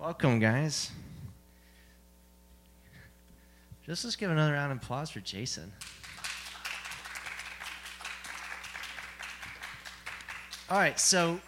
Welcome, guys. Just let's give another round of applause for Jason. All right, so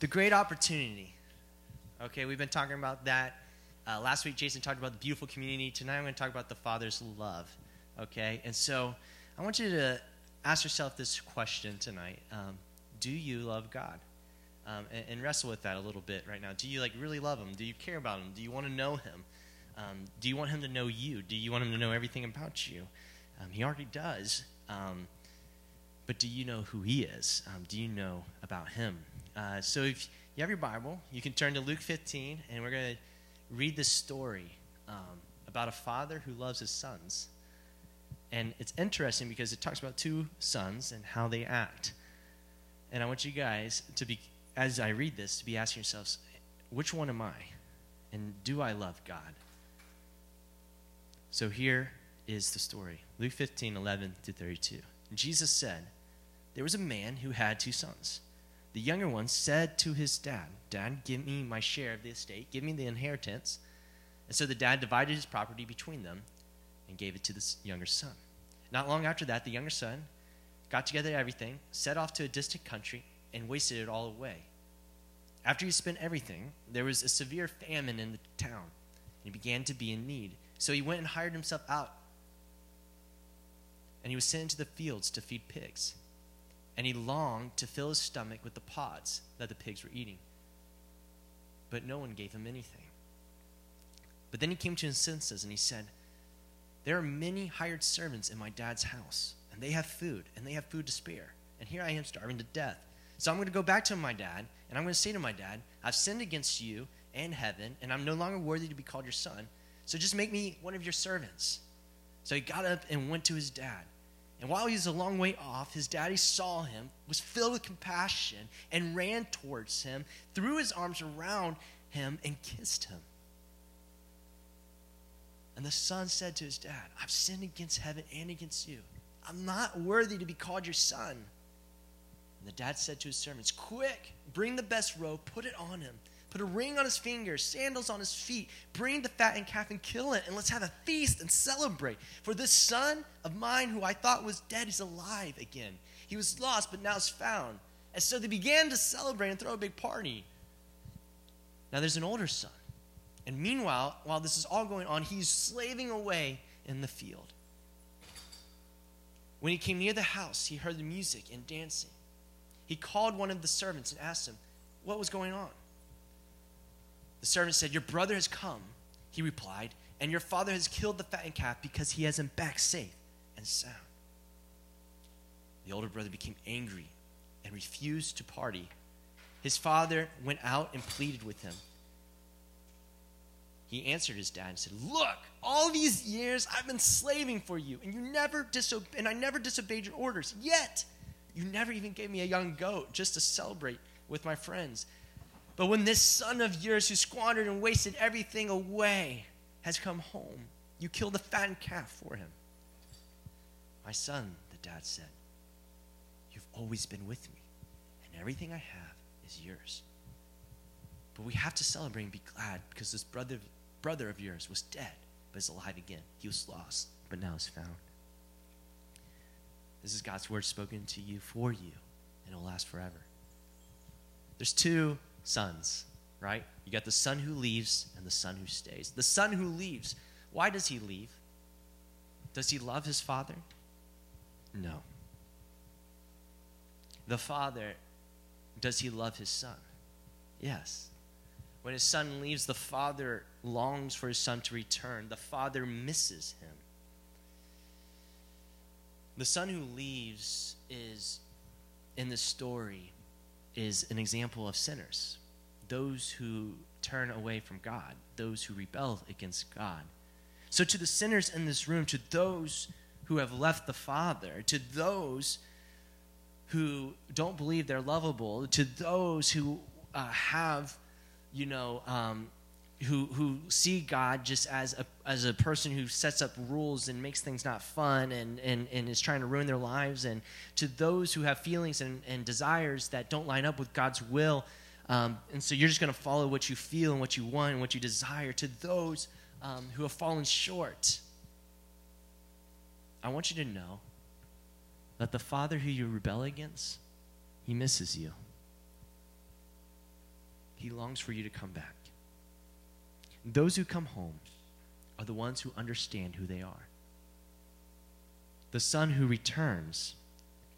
the great opportunity. Okay, we've been talking about that. Uh, last week, Jason talked about the beautiful community. Tonight, I'm going to talk about the Father's love. Okay, and so I want you to ask yourself this question tonight um, Do you love God? Um, and, and, wrestle with that a little bit right now. Do you like really love Him? Do you care about Him? Do you want to know Him? Um, do you want Him to know you? Do you want Him to know everything about you? Um, he already does. Um, but do you know who He is? Um, do you know about Him? Uh, so if you have your Bible, you can turn to Luke 15, and we're going to read this story um, about a father who loves his sons. And it's interesting because it talks about two sons and how they act. And I want you guys to be, as I read this, to be asking yourselves, which one am I? And do I love God? So here is the story Luke 15, 11 to 32. Jesus said, There was a man who had two sons. The younger one said to his dad, Dad, give me my share of the estate, give me the inheritance. And so the dad divided his property between them and gave it to the younger son. Not long after that, the younger son got together everything, set off to a distant country, and wasted it all away. After he spent everything, there was a severe famine in the town, and he began to be in need. So he went and hired himself out, and he was sent into the fields to feed pigs and he longed to fill his stomach with the pods that the pigs were eating. But no one gave him anything. But then he came to his senses and he said, There are many hired servants in my dad's house, and they have food, and they have food to spare. And here I am starving to death. So I'm going to go back to my dad, and I'm going to say to my dad, I've sinned against you and heaven, and I'm no longer worthy to be called your son. So just make me one of your servants. So he got up and went to his dad. And while he was a long way off, his daddy saw him, was filled with compassion, and ran towards him, threw his arms around him, and kissed him. And the son said to his dad, I've sinned against heaven and against you. I'm not worthy to be called your son. And the dad said to his servants, Quick, bring the best robe, put it on him put a ring on his finger, sandals on his feet, bring the fattened calf and kill it, and let's have a feast and celebrate. For this son of mine, who I thought was dead, is alive again. He was lost, but now is found. And so they began to celebrate and throw a big party. Now there's an older son. And meanwhile, while this is all going on, he's slaving away in the field. When he came near the house, he heard the music and dancing. He called one of the servants and asked him what was going on. The servant said, Your brother has come. He replied, And your father has killed the fattened calf because he has him back safe and sound. The older brother became angry and refused to party. His father went out and pleaded with him. He answered his dad and said, Look, all these years I've been slaving for you, and you never disobe- and I never disobeyed your orders. Yet you never even gave me a young goat just to celebrate with my friends. But when this son of yours who squandered and wasted everything away has come home, you killed a fattened calf for him. My son, the dad said, you've always been with me, and everything I have is yours. But we have to celebrate and be glad because this brother, brother of yours was dead, but is alive again. He was lost, but now is found. This is God's word spoken to you for you, and it will last forever. There's two sons, right? You got the son who leaves and the son who stays. The son who leaves, why does he leave? Does he love his father? No. The father, does he love his son? Yes. When his son leaves, the father longs for his son to return. The father misses him. The son who leaves is, in the story, is an example of sinners, those who turn away from God, those who rebel against God. So, to the sinners in this room, to those who have left the Father, to those who don't believe they're lovable, to those who uh, have, you know, um, who who see God just as a as a person who sets up rules and makes things not fun and and, and is trying to ruin their lives and to those who have feelings and, and desires that don't line up with God's will Um, and so you're just going to follow what you feel and what you want and what you desire to those um, who have fallen short. I want you to know that the Father who you rebel against, he misses you. He longs for you to come back. Those who come home are the ones who understand who they are. The son who returns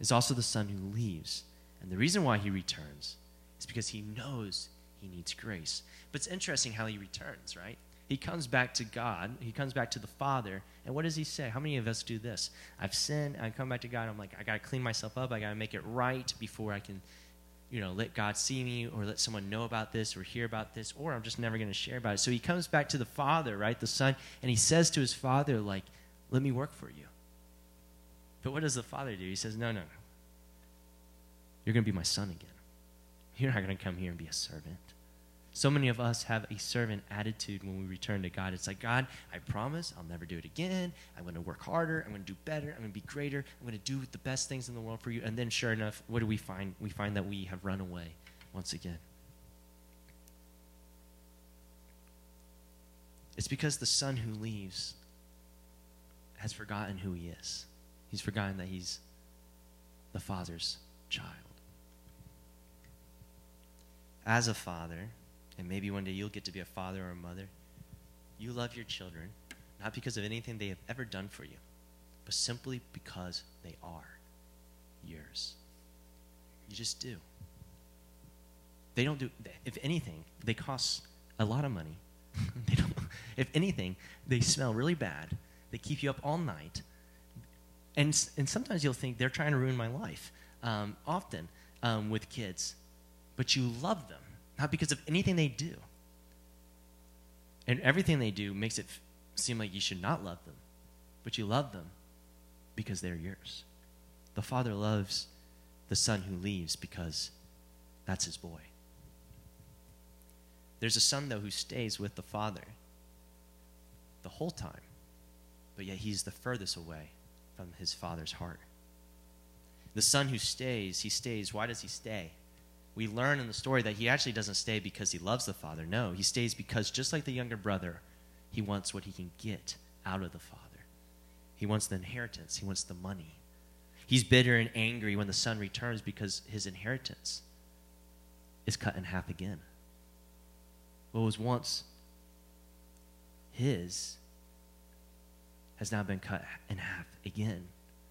is also the son who leaves. And the reason why he returns is because he knows he needs grace. But it's interesting how he returns, right? He comes back to God, he comes back to the Father, and what does he say? How many of us do this? I've sinned, I come back to God, I'm like, I gotta clean myself up, I gotta make it right before I can, you know, let God see me or let someone know about this or hear about this, or I'm just never gonna share about it. So he comes back to the Father, right? The Son, and he says to his Father, like, let me work for you. But what does the Father do? He says, No, no, no. You're gonna be my son again. You're not gonna come here and be a servant. So many of us have a servant attitude when we return to God. It's like, God, I promise I'll never do it again. I'm going to work harder. I'm going to do better. I'm going to be greater. I'm going to do the best things in the world for you. And then, sure enough, what do we find? We find that we have run away once again. It's because the son who leaves has forgotten who he is. He's forgotten that he's the father's child. As a father, and maybe one day you'll get to be a father or a mother. You love your children, not because of anything they have ever done for you, but simply because they are yours. You just do. They don't do, if anything, they cost a lot of money. they don't, if anything, they smell really bad. They keep you up all night. And, and sometimes you'll think they're trying to ruin my life, um, often um, with kids. But you love them not because of anything they do. And everything they do makes it seem like you should not love them, but you love them because they're yours. The Father loves the Son who leaves because that's his boy. There's a son, though, who stays with the Father the whole time, but yet he's the furthest away from his Father's heart. The son who stays, he stays. Why does he stay? We learn in the story that he actually doesn't stay because he loves the father. No, he stays because just like the younger brother, he wants what he can get out of the father. He wants the inheritance, he wants the money. He's bitter and angry when the son returns because his inheritance is cut in half again. What was once his has now been cut in half again.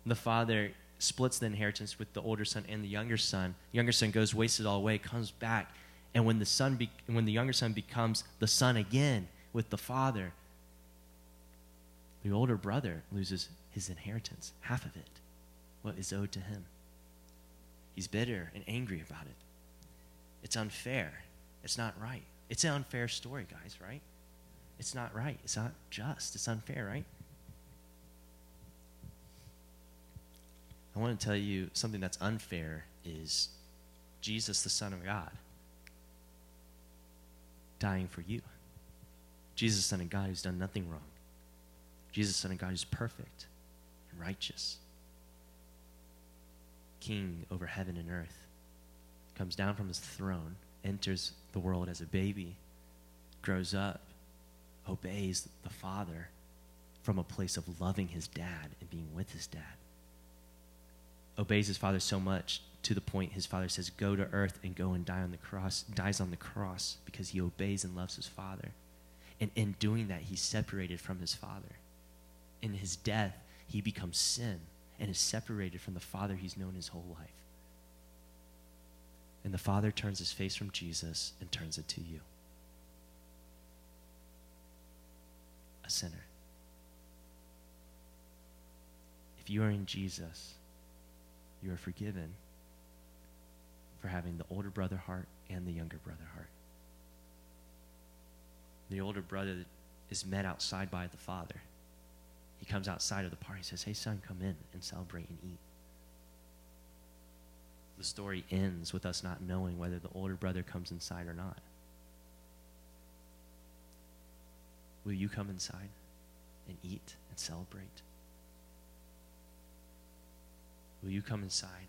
The father splits the inheritance with the older son and the younger son. The younger son goes, wastes it all away, comes back, and when the son, be- when the younger son becomes the son again with the father, the older brother loses his inheritance, half of it, what is owed to him. He's bitter and angry about it. It's unfair. It's not right. It's an unfair story, guys, right? It's not right. It's not just. It's unfair, right? I want to tell you something that's unfair is Jesus, the Son of God, dying for you. Jesus, the Son of God, who's done nothing wrong. Jesus, the Son of God, who's perfect and righteous. King over heaven and earth, comes down from his throne, enters the world as a baby, grows up, obeys the Father from a place of loving his dad and being with his dad obeys his father so much to the point his father says, Go to earth and go and die on the cross, dies on the cross because he obeys and loves his father. And in doing that, he's separated from his father. In his death, he becomes sin and is separated from the father he's known his whole life. And the father turns his face from Jesus and turns it to you. A sinner. If you are in Jesus, you are forgiven for having the older brother heart and the younger brother heart. The older brother is met outside by the father. He comes outside of the party. He says, Hey, son, come in and celebrate and eat. The story ends with us not knowing whether the older brother comes inside or not. Will you come inside and eat and celebrate? Will you come inside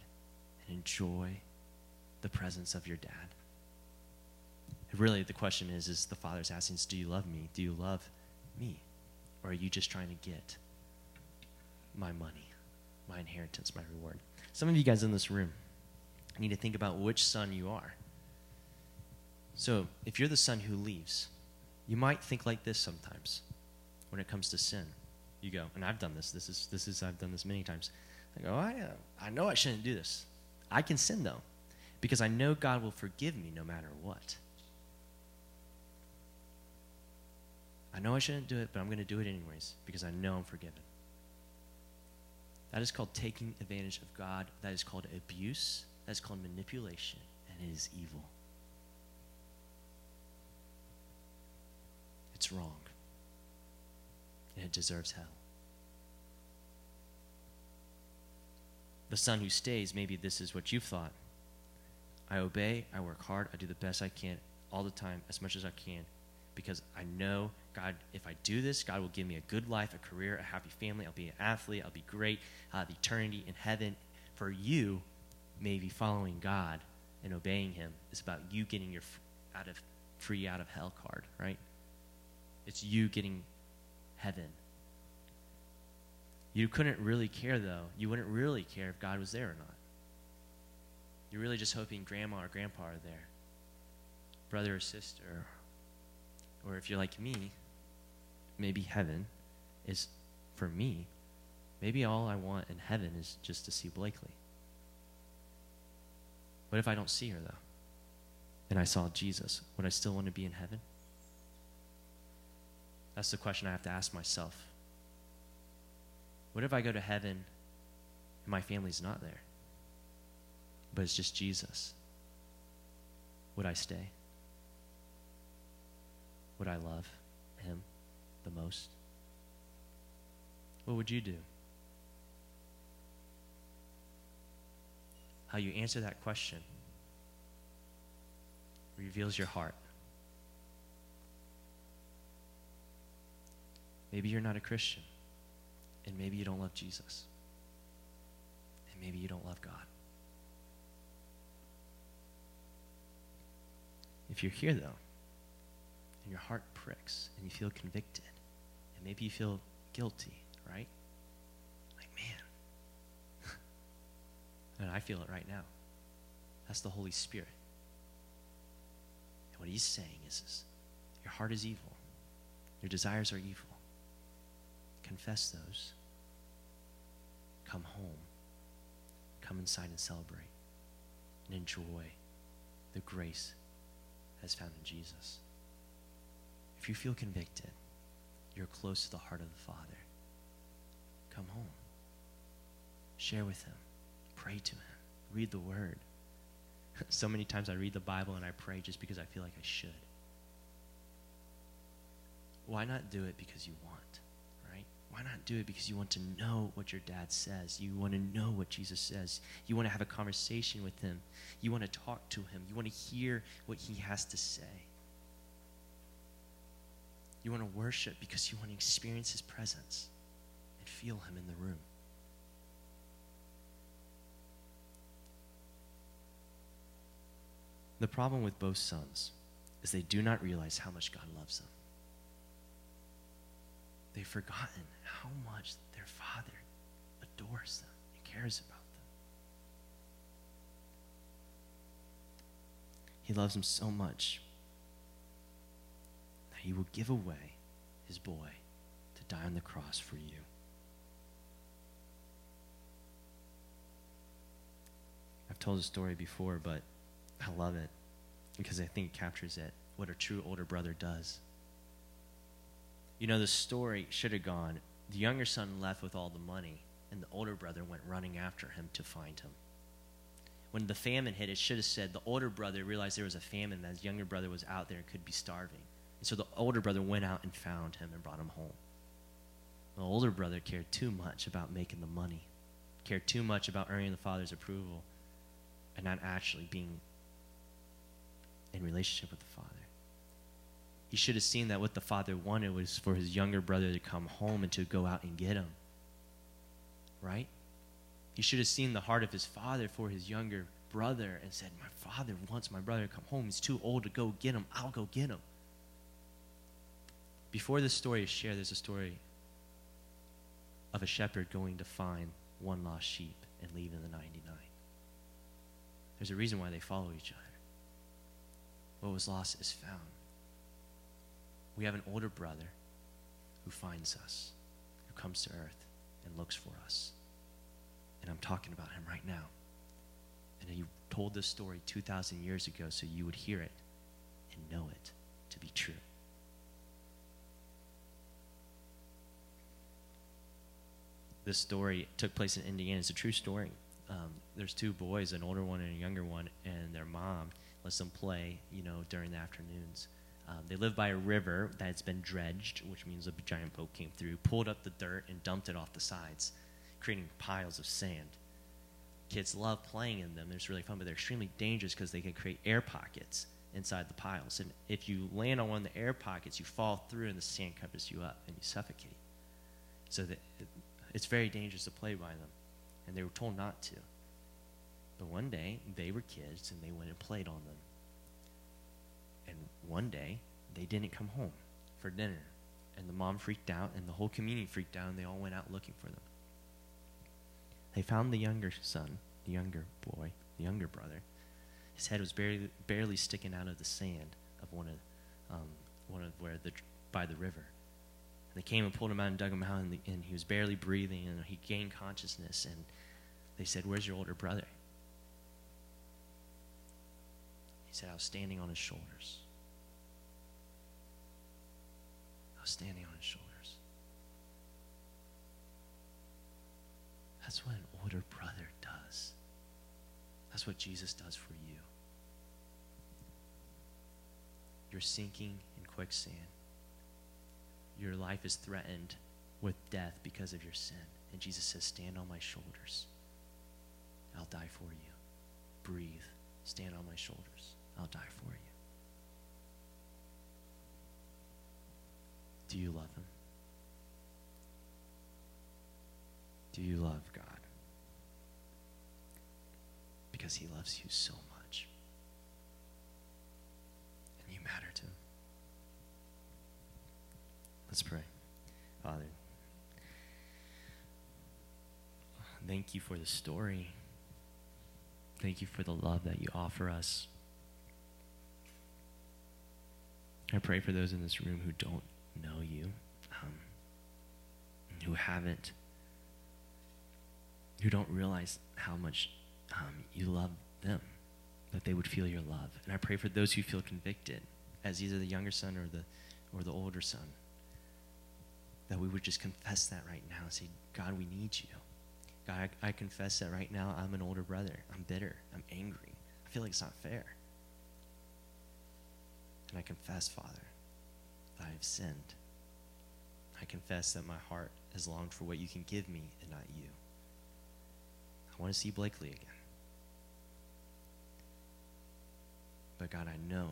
and enjoy the presence of your dad? Really, the question is, is the Father's asking us, do you love me? Do you love me? Or are you just trying to get my money, my inheritance, my reward? Some of you guys in this room need to think about which son you are. So, if you're the son who leaves, you might think like this sometimes when it comes to sin. You go, and I've done this. This is this is I've done this many times. I go, I, uh, I know I shouldn't do this. I can sin though, because I know God will forgive me no matter what. I know I shouldn't do it, but I'm going to do it anyways because I know I'm forgiven. That is called taking advantage of God. That is called abuse. That is called manipulation, and it is evil. It's wrong. And it deserves hell. The son who stays, maybe this is what you've thought. I obey, I work hard, I do the best I can all the time, as much as I can, because I know God, if I do this, God will give me a good life, a career, a happy family. I'll be an athlete. I'll be great. I'll have eternity in heaven. For you, maybe following God and obeying Him is about you getting your out of free out of hell card, right? It's you getting heaven. You couldn't really care though. You wouldn't really care if God was there or not. You're really just hoping grandma or grandpa are there, brother or sister, or if you're like me, maybe heaven is for me. Maybe all I want in heaven is just to see Blakely. What if I don't see her, though? And I saw Jesus. Would I still want to be in heaven? That's the question I have to ask myself. What if I go to heaven and my family's not there, but it's just Jesus? Would I stay? Would I love him the most? What would you do? How you answer that question reveals your heart. Maybe you're not a Christian, and maybe you don't love Jesus, and maybe you don't love God. If you're here, though, and your heart pricks and you feel convicted and maybe you feel guilty, right? Like, man. and I feel it right now. That's the Holy Spirit. And what he's saying is, is your heart is evil. Your desires are evil. Confess those. Come home. Come inside and celebrate and enjoy the grace that's found in Jesus. If you feel convicted, you're close to the heart of the Father. Come home. Share with Him. Pray to Him. Read the Word. so many times I read the Bible and I pray just because I feel like I should. Why not do it because you want? Why not do it because you want to know what your dad says? You want to know what Jesus says. You want to have a conversation with him. You want to talk to him. You want to hear what he has to say. You want to worship because you want to experience his presence and feel him in the room. The problem with both sons is they do not realize how much God loves them. They've forgotten how much their father adores them and cares about them. He loves them so much that he will give away his boy to die on the cross for you. I've told the story before, but I love it because I think it captures it, what a true older brother does. You know, the story should have gone the younger son left with all the money, and the older brother went running after him to find him. When the famine hit, it should have said the older brother realized there was a famine, that his younger brother was out there and could be starving. And so the older brother went out and found him and brought him home. The older brother cared too much about making the money, cared too much about earning the father's approval, and not actually being in relationship with the father. He should have seen that what the father wanted was for his younger brother to come home and to go out and get him. Right? He should have seen the heart of his father for his younger brother and said, My father wants my brother to come home. He's too old to go get him. I'll go get him. Before this story is shared, there's a story of a shepherd going to find one lost sheep and leaving the 99. There's a reason why they follow each other. What was lost is found. We have an older brother who finds us, who comes to earth and looks for us. And I'm talking about him right now. And he told this story 2,000 years ago so you would hear it and know it to be true. This story took place in Indiana. It's a true story. Um, there's two boys, an older one and a younger one, and their mom lets them play, you know, during the afternoons. Um, they live by a river that's been dredged, which means a giant boat came through, pulled up the dirt, and dumped it off the sides, creating piles of sand. Kids love playing in them. It's really fun, but they're extremely dangerous because they can create air pockets inside the piles. And if you land on one of the air pockets, you fall through and the sand covers you up and you suffocate. So that it's very dangerous to play by them. And they were told not to. But one day, they were kids and they went and played on them. One day, they didn't come home for dinner. And the mom freaked out, and the whole community freaked out, and they all went out looking for them. They found the younger son, the younger boy, the younger brother. His head was barely, barely sticking out of the sand of one of, um, one of where the by the river. And they came and pulled him out and dug him out, and, the, and he was barely breathing, and he gained consciousness. And they said, "Where's your older brother?" He said, I was standing on his shoulders. Standing on his shoulders. That's what an older brother does. That's what Jesus does for you. You're sinking in quicksand. Your life is threatened with death because of your sin. And Jesus says, Stand on my shoulders. I'll die for you. Breathe. Stand on my shoulders. I'll die for you. Do you love him? Do you love God? Because he loves you so much. And you matter to him. Let's pray. Father, thank you for the story. Thank you for the love that you offer us. I pray for those in this room who don't know you, um, who haven't, who don't realize how much um, you love them, that they would feel your love. And I pray for those who feel convicted, as either the younger son or the or the older son, that we would just confess that right now and say, God, we need you. God, I, I confess that right now I'm an older brother. I'm bitter. I'm angry. I feel like it's not fair. And I confess, Father, I have sinned. I confess that my heart has longed for what you can give me and not you. I want to see Blakely again. But God, I know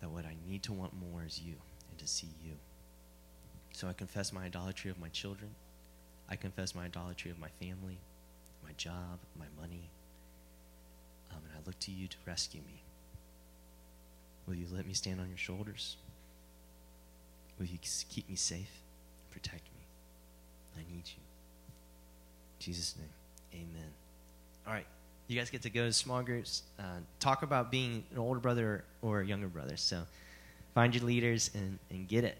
that what I need to want more is you and to see you. So I confess my idolatry of my children. I confess my idolatry of my family, my job, my money. Um, and I look to you to rescue me. Will you let me stand on your shoulders? Will you keep me safe? Protect me. I need you. In Jesus' name, amen. All right. You guys get to go to small groups. Uh, talk about being an older brother or a younger brother. So find your leaders and, and get it.